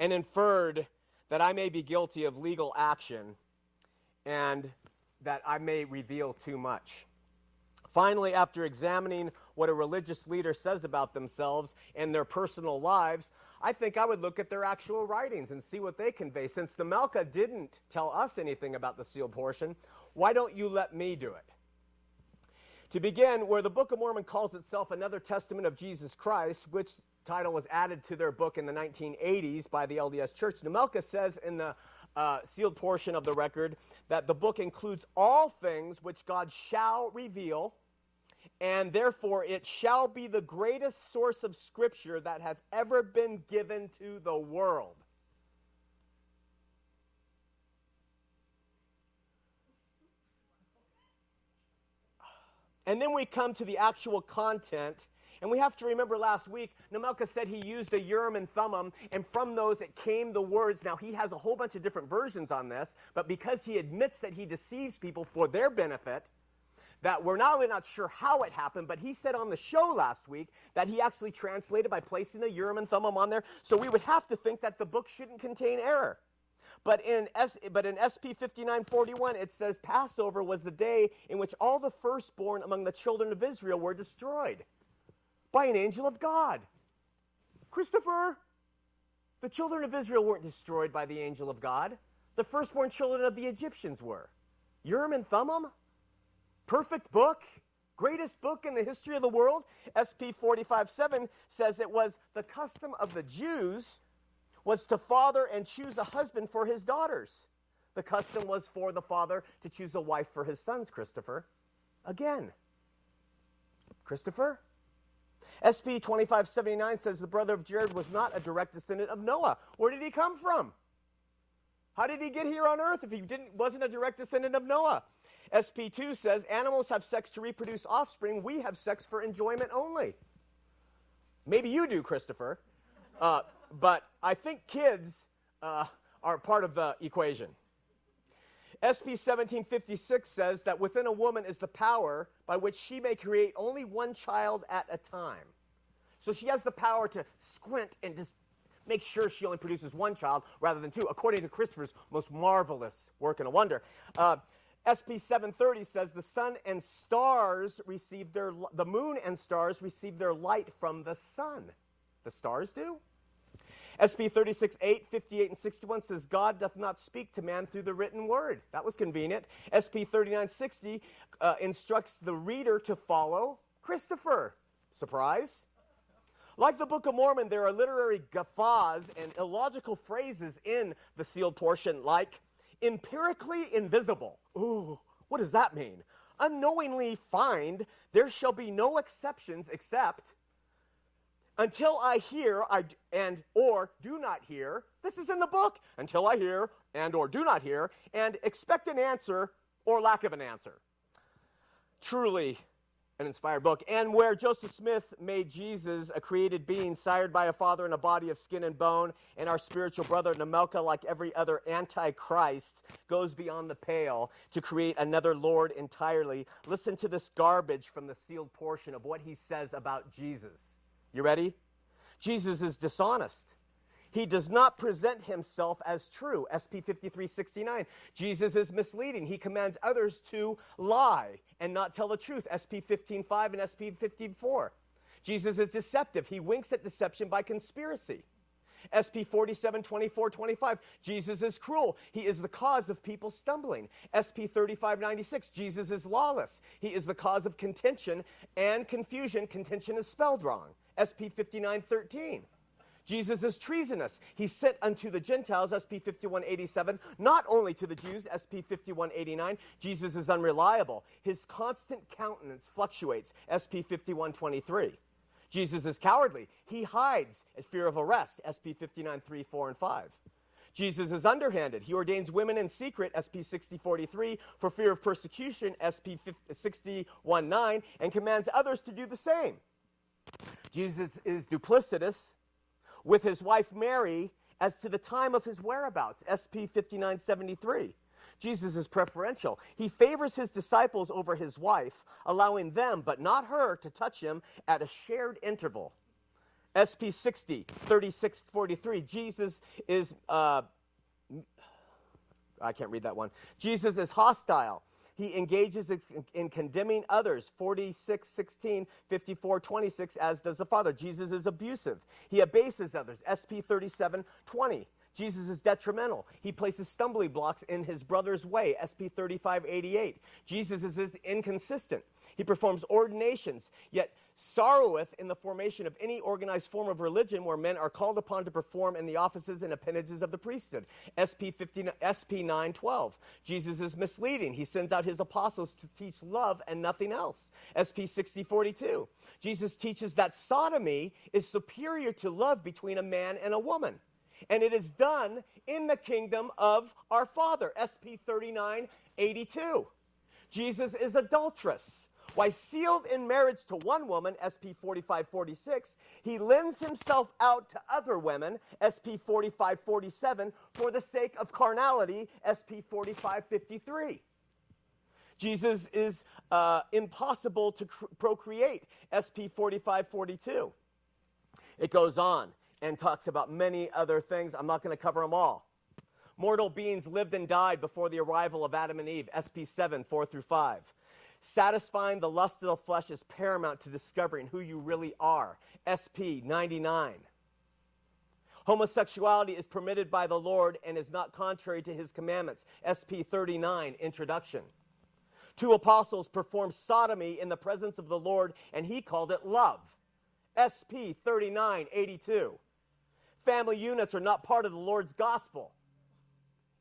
and inferred that I may be guilty of legal action and that I may reveal too much. Finally, after examining what a religious leader says about themselves and their personal lives, I think I would look at their actual writings and see what they convey. Since Nemelka didn't tell us anything about the sealed portion, why don't you let me do it? To begin, where the Book of Mormon calls itself another testament of Jesus Christ, which title was added to their book in the 1980s by the LDS Church, Nemelka says in the uh, sealed portion of the record that the book includes all things which God shall reveal, and therefore it shall be the greatest source of scripture that hath ever been given to the world. And then we come to the actual content and we have to remember last week, Nemelka said he used a Urim and Thummim, and from those it came the words. Now, he has a whole bunch of different versions on this, but because he admits that he deceives people for their benefit, that we're not only not sure how it happened, but he said on the show last week that he actually translated by placing the Urim and Thummim on there. So we would have to think that the book shouldn't contain error. But in, S, but in SP 5941, it says Passover was the day in which all the firstborn among the children of Israel were destroyed by an angel of God. Christopher, the children of Israel weren't destroyed by the angel of God. The firstborn children of the Egyptians were. Urim and Thummim, perfect book, greatest book in the history of the world. SP 45:7 says it was the custom of the Jews was to father and choose a husband for his daughters. The custom was for the father to choose a wife for his sons, Christopher. Again. Christopher, SP 2579 says the brother of Jared was not a direct descendant of Noah. Where did he come from? How did he get here on earth if he didn't, wasn't a direct descendant of Noah? SP2 says animals have sex to reproduce offspring. We have sex for enjoyment only. Maybe you do, Christopher. Uh, but I think kids uh, are part of the equation. SP 1756 says that within a woman is the power by which she may create only one child at a time. So she has the power to squint and just make sure she only produces one child rather than two, according to Christopher's most marvelous work and a wonder. Uh, SP 730 says the sun and stars receive their, the moon and stars receive their light from the sun. The stars do? SP 36, 8, 58, and 61 says, God doth not speak to man through the written word. That was convenient. SP 3960 uh, instructs the reader to follow Christopher. Surprise? Like the Book of Mormon, there are literary guffaws and illogical phrases in the sealed portion, like empirically invisible. Ooh, what does that mean? Unknowingly find, there shall be no exceptions except until I hear I, and or do not hear. This is in the book. Until I hear and or do not hear and expect an answer or lack of an answer. Truly an inspired book. And where Joseph Smith made Jesus a created being, sired by a father in a body of skin and bone, and our spiritual brother Nemelka, like every other antichrist, goes beyond the pale to create another Lord entirely. Listen to this garbage from the sealed portion of what he says about Jesus. You ready? Jesus is dishonest. He does not present himself as true. SP 5369. Jesus is misleading. He commands others to lie and not tell the truth. SP 155 and SP 54. Jesus is deceptive. He winks at deception by conspiracy. SP 47, 24, 25, Jesus is cruel. He is the cause of people stumbling. SP 35, 96, Jesus is lawless. He is the cause of contention and confusion. Contention is spelled wrong. SP 5913. Jesus is treasonous. He sent unto the Gentiles, SP 5187, not only to the Jews, SP 5189. Jesus is unreliable. His constant countenance fluctuates, SP 5123. Jesus is cowardly. He hides as fear of arrest, SP 59 4, and 5. Jesus is underhanded. He ordains women in secret, SP 6043, for fear of persecution, SP 61 and commands others to do the same. Jesus is duplicitous with his wife Mary as to the time of his whereabouts, SP 5973. Jesus is preferential. He favors his disciples over his wife, allowing them, but not her, to touch him at a shared interval. SP 60, 36, 43. Jesus is, uh, I can't read that one. Jesus is hostile. He engages in condemning others, 46, 16, 54, 26, as does the Father. Jesus is abusive. He abases others, SP 37, 20. Jesus is detrimental. He places stumbling blocks in his brother's way, SP 3588. Jesus is inconsistent. He performs ordinations, yet sorroweth in the formation of any organized form of religion where men are called upon to perform in the offices and appendages of the priesthood. SP, 15, SP 912. Jesus is misleading. He sends out his apostles to teach love and nothing else. SP 6042. Jesus teaches that sodomy is superior to love between a man and a woman and it is done in the kingdom of our Father. SP 3982. Jesus is adulterous. Why, sealed in marriage to one woman, SP 4546, he lends himself out to other women, SP 4547, for the sake of carnality, SP 4553. Jesus is uh, impossible to cr- procreate, SP 4542. It goes on and talks about many other things. I'm not going to cover them all. Mortal beings lived and died before the arrival of Adam and Eve, SP 7, 4 through 5. Satisfying the lust of the flesh is paramount to discovering who you really are, SP 99. Homosexuality is permitted by the Lord and is not contrary to his commandments, SP 39, introduction. Two apostles performed sodomy in the presence of the Lord, and he called it love, SP 3982 family units are not part of the Lord's gospel.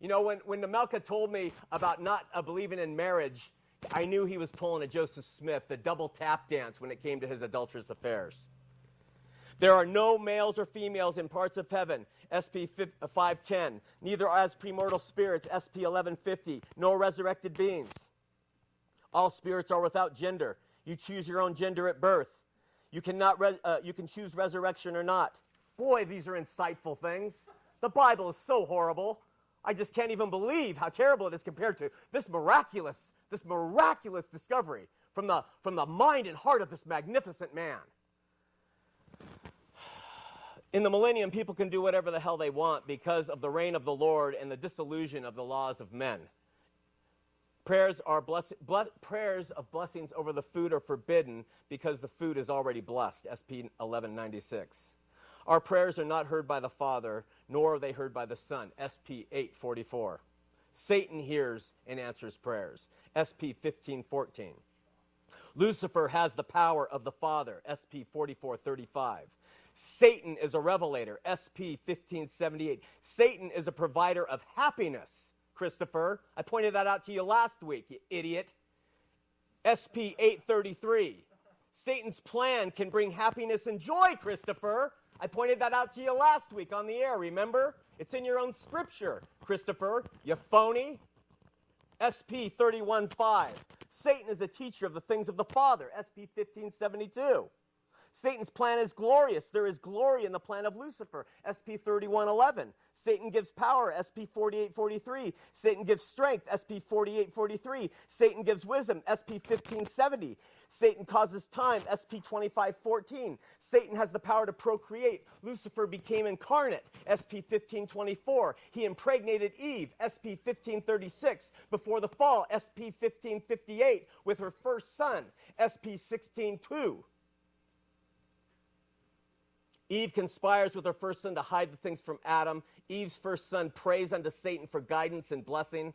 You know, when, when Nemelka told me about not uh, believing in marriage, I knew he was pulling a Joseph Smith, the double tap dance when it came to his adulterous affairs. There are no males or females in parts of heaven, SP 510, uh, neither as premortal spirits, SP 1150, nor resurrected beings. All spirits are without gender. You choose your own gender at birth. You, cannot re- uh, you can choose resurrection or not. Boy, these are insightful things. The Bible is so horrible. I just can't even believe how terrible it is compared to this miraculous, this miraculous discovery from the, from the mind and heart of this magnificent man. In the millennium, people can do whatever the hell they want because of the reign of the Lord and the disillusion of the laws of men. Prayers, are bless, ble- prayers of blessings over the food are forbidden because the food is already blessed. SP 1196. Our prayers are not heard by the Father, nor are they heard by the Son. SP 844. Satan hears and answers prayers. SP 1514. Lucifer has the power of the Father. SP 4435. Satan is a revelator. SP 1578. Satan is a provider of happiness. Christopher, I pointed that out to you last week, you idiot. SP 833. Satan's plan can bring happiness and joy, Christopher. I pointed that out to you last week on the air, remember? It's in your own scripture, Christopher, you phony. SP 31.5. Satan is a teacher of the things of the Father, SP 1572. Satan's plan is glorious. There is glory in the plan of Lucifer. SP 3111. Satan gives power. SP 4843. Satan gives strength. SP 4843. Satan gives wisdom. SP 1570. Satan causes time. SP 2514. Satan has the power to procreate. Lucifer became incarnate. SP 1524. He impregnated Eve. SP 1536. Before the fall, SP 1558 with her first son. SP 1602. Eve conspires with her first son to hide the things from Adam. Eve's first son prays unto Satan for guidance and blessing.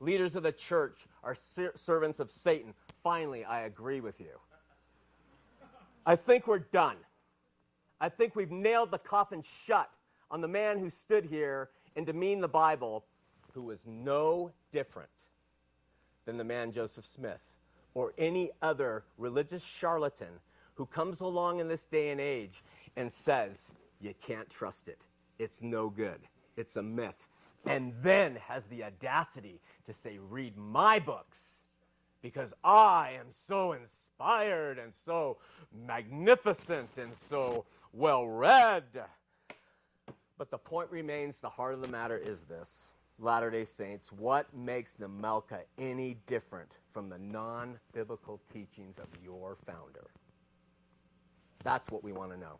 Leaders of the church are ser- servants of Satan. Finally, I agree with you. I think we're done. I think we've nailed the coffin shut on the man who stood here and demeaned the Bible, who was no different than the man Joseph Smith or any other religious charlatan who comes along in this day and age and says, You can't trust it. It's no good. It's a myth. And then has the audacity to say, Read my books because I am so inspired and so magnificent and so well read. But the point remains the heart of the matter is this Latter day Saints, what makes Nemelka any different from the non biblical teachings of your founder? That's what we want to know.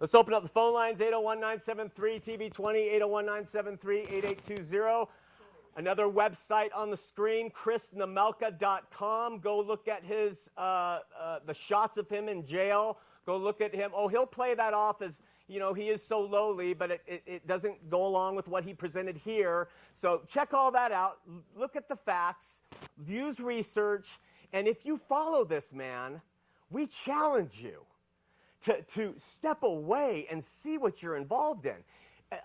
Let's open up the phone lines 801 973 TV20, 801 973 8820. Another website on the screen, chrisnemelka.com. Go look at his uh, uh, the shots of him in jail. Go look at him. Oh, he'll play that off as you know he is so lowly, but it, it, it doesn't go along with what he presented here. So check all that out. Look at the facts. Use research, and if you follow this man, we challenge you to, to step away and see what you're involved in.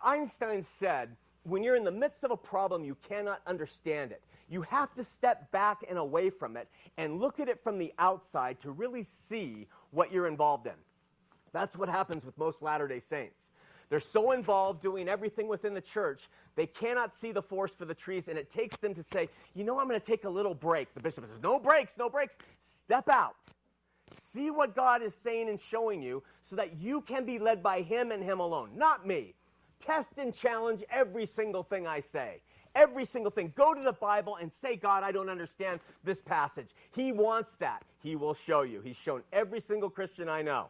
Einstein said when you're in the midst of a problem, you cannot understand it. You have to step back and away from it and look at it from the outside to really see what you're involved in. That's what happens with most Latter day Saints. They're so involved doing everything within the church, they cannot see the forest for the trees, and it takes them to say, You know, I'm going to take a little break. The bishop says, No breaks, no breaks. Step out. See what God is saying and showing you so that you can be led by Him and Him alone, not me. Test and challenge every single thing I say. Every single thing. Go to the Bible and say, God, I don't understand this passage. He wants that. He will show you. He's shown every single Christian I know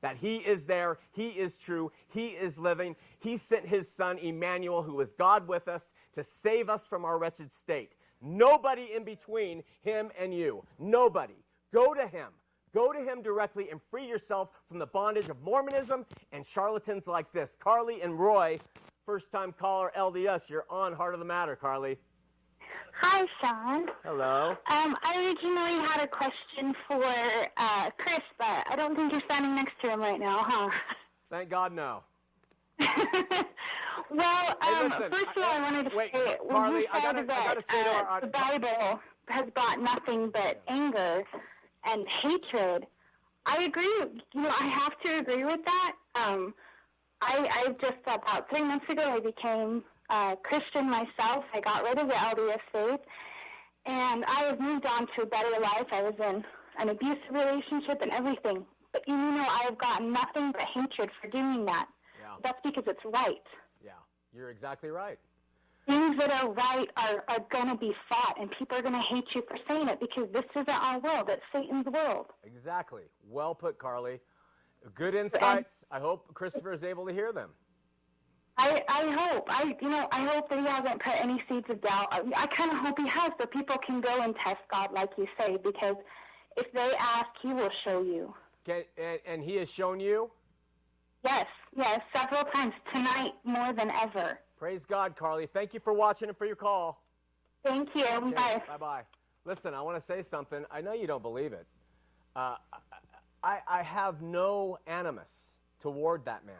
that He is there, He is true, He is living. He sent His Son, Emmanuel, who is God with us, to save us from our wretched state. Nobody in between Him and you. Nobody. Go to Him. Go to him directly and free yourself from the bondage of Mormonism and charlatans like this. Carly and Roy, first time caller LDS, you're on Heart of the Matter, Carly.
Hi, Shawn.
Hello.
Um, I originally had a question for uh, Chris, but I don't think you're standing next to him right now, huh?
Thank God, no.
well, um,
listen,
first of all, I wanted to
wait,
say,
Carly, I gotta- I
that
gotta say
uh,
our-
the Bible has brought nothing but anger and hatred, I agree. You know, I have to agree with that. Um, I, I just about three months ago I became a Christian myself. I got rid of the LDS faith, and I have moved on to a better life. I was in an abusive relationship and everything. But you know, I have gotten nothing but hatred for doing that.
Yeah.
That's because it's right.
Yeah, you're exactly right.
Things that are right are, are going to be fought, and people are going to hate you for saying it because this isn't our world. It's Satan's world.
Exactly. Well put, Carly. Good insights. I hope Christopher is able to hear them.
I, I hope. I you know I hope that he hasn't put any seeds of doubt. I, I kind of hope he has, so people can go and test God, like you say, because if they ask, He will show you.
Can, and, and he has shown you?
Yes, yes, several times tonight, more than ever.
Praise God, Carly. Thank you for watching and for your call.
Thank you. Bye.
Bye bye. Listen, I want to say something. I know you don't believe it. Uh, I, I have no animus toward that man.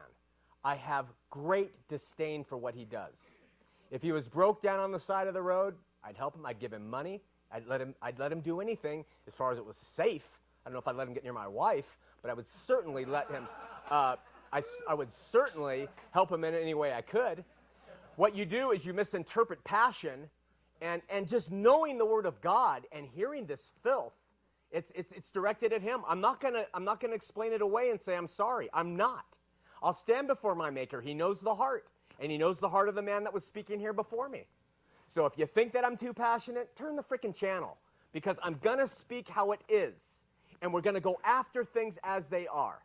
I have great disdain for what he does. If he was broke down on the side of the road, I'd help him. I'd give him money. I'd let him, I'd let him do anything as far as it was safe. I don't know if I'd let him get near my wife, but I would certainly let him, uh, I, I would certainly help him in any way I could. What you do is you misinterpret passion and, and just knowing the word of God and hearing this filth, it's, it's, it's directed at him. I'm not gonna I'm not gonna explain it away and say I'm sorry. I'm not. I'll stand before my maker. He knows the heart, and he knows the heart of the man that was speaking here before me. So if you think that I'm too passionate, turn the freaking channel because I'm gonna speak how it is, and we're gonna go after things as they are.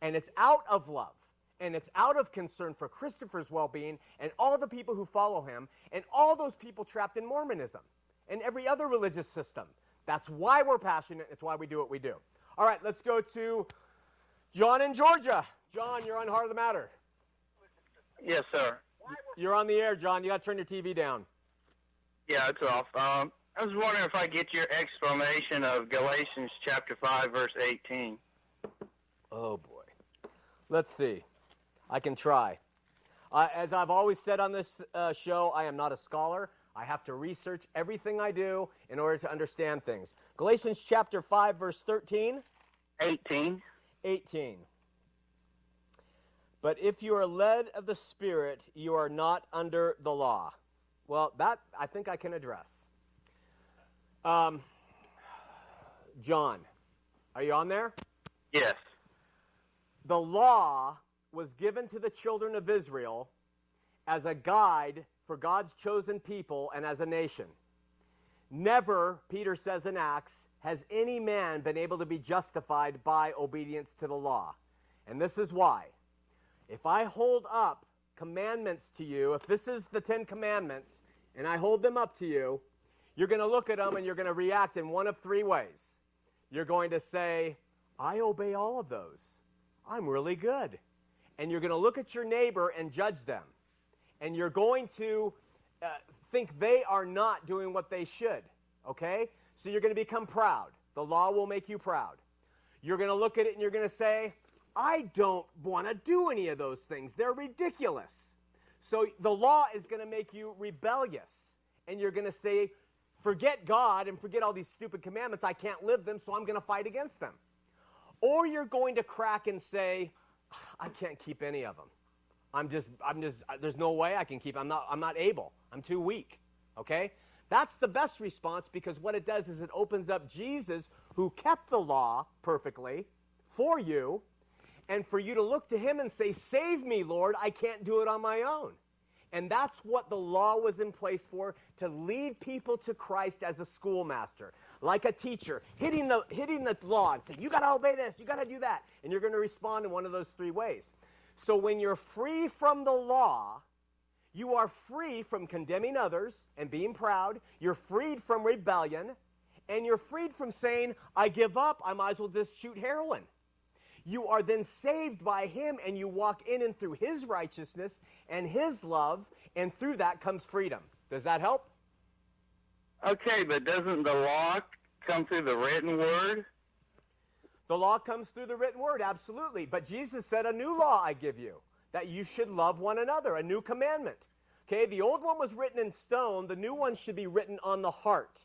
And it's out of love and it's out of concern for Christopher's well being and all the people who follow him and all those people trapped in Mormonism and every other religious system. That's why we're passionate. It's why we do what we do. All right, let's go to John in Georgia. John, you're on Heart of the Matter.
Yes, sir.
You're on the air, John. You got to turn your TV down.
Yeah, it's off. Um, I was wondering if I get your explanation of Galatians chapter 5, verse 18.
Oh, boy. Let's see. I can try. Uh, as I've always said on this uh, show, I am not a scholar. I have to research everything I do in order to understand things. Galatians chapter 5, verse 13,
18.
18. But if you are led of the Spirit, you are not under the law. Well, that I think I can address. Um, John, are you on there?
Yes.
the law was given to the children of Israel as a guide for God's chosen people and as a nation. Never, Peter says in Acts, has any man been able to be justified by obedience to the law. And this is why. If I hold up commandments to you, if this is the Ten Commandments, and I hold them up to you, you're going to look at them and you're going to react in one of three ways. You're going to say, I obey all of those. I'm really good. And you're going to look at your neighbor and judge them. And you're going to uh, think they are not doing what they should. Okay? So you're going to become proud. The law will make you proud. You're going to look at it and you're going to say, I don't want to do any of those things. They're ridiculous. So the law is going to make you rebellious. And you're going to say, forget God and forget all these stupid commandments. I can't live them, so I'm going to fight against them. Or you're going to crack and say, I can't keep any of them. I'm just, I'm just, there's no way I can keep, I'm not, I'm not able. I'm too weak. Okay? That's the best response because what it does is it opens up Jesus, who kept the law perfectly for you, and for you to look to him and say, Save me, Lord, I can't do it on my own. And that's what the law was in place for to lead people to Christ as a schoolmaster, like a teacher, hitting the, hitting the law and saying, You got to obey this, you got to do that. And you're going to respond in one of those three ways. So when you're free from the law, you are free from condemning others and being proud. You're freed from rebellion. And you're freed from saying, I give up, I might as well just shoot heroin. You are then saved by Him and you walk in and through His righteousness and His love, and through that comes freedom. Does that help?
Okay, but doesn't the law come through the written word?
The law comes through the written word, absolutely. But Jesus said, A new law I give you, that you should love one another, a new commandment. Okay, the old one was written in stone, the new one should be written on the heart.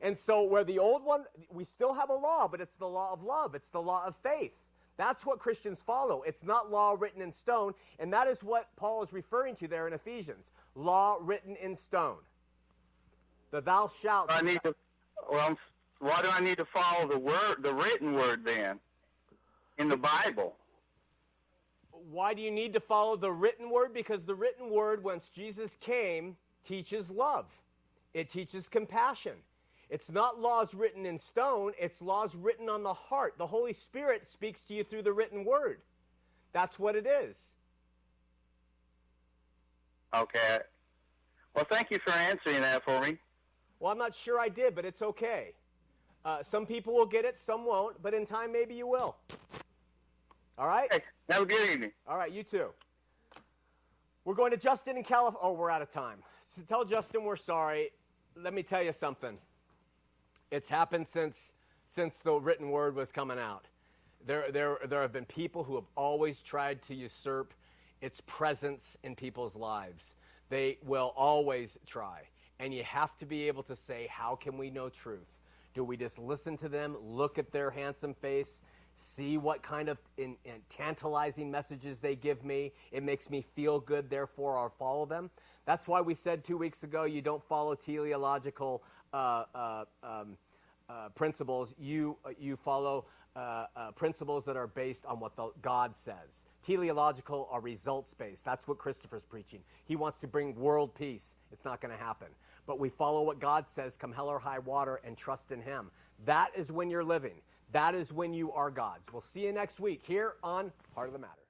And so, where the old one, we still have a law, but it's the law of love, it's the law of faith. That's what Christians follow. It's not law written in stone, and that is what Paul is referring to there in Ephesians. Law written in stone. The thou shalt.
I need to. Well, why do I need to follow the word, the written word, then, in the Bible?
Why do you need to follow the written word? Because the written word, once Jesus came, teaches love. It teaches compassion. It's not laws written in stone, it's laws written on the heart. The Holy Spirit speaks to you through the written word. That's what it is.
Okay. Well, thank you for answering that for me.
Well, I'm not sure I did, but it's okay. Uh, some people will get it, some won't, but in time, maybe you will. All right?
Hey, have a good evening.
All right, you too. We're going to Justin in California. Oh, we're out of time. So tell Justin we're sorry. Let me tell you something. It's happened since, since the written word was coming out. There, there, there have been people who have always tried to usurp its presence in people's lives. They will always try. And you have to be able to say, How can we know truth? Do we just listen to them, look at their handsome face, see what kind of in, in tantalizing messages they give me? It makes me feel good, therefore I'll follow them. That's why we said two weeks ago you don't follow teleological uh, uh, um, uh, principles, you, uh, you follow principles that are based on what the, God says. Teleological are results based. That's what Christopher's preaching. He wants to bring world peace. It's not going to happen. But we follow what God says, come hell or high water, and trust in Him. That is when you're living. That is when you are God's. We'll see you next week here on Heart of the Matter.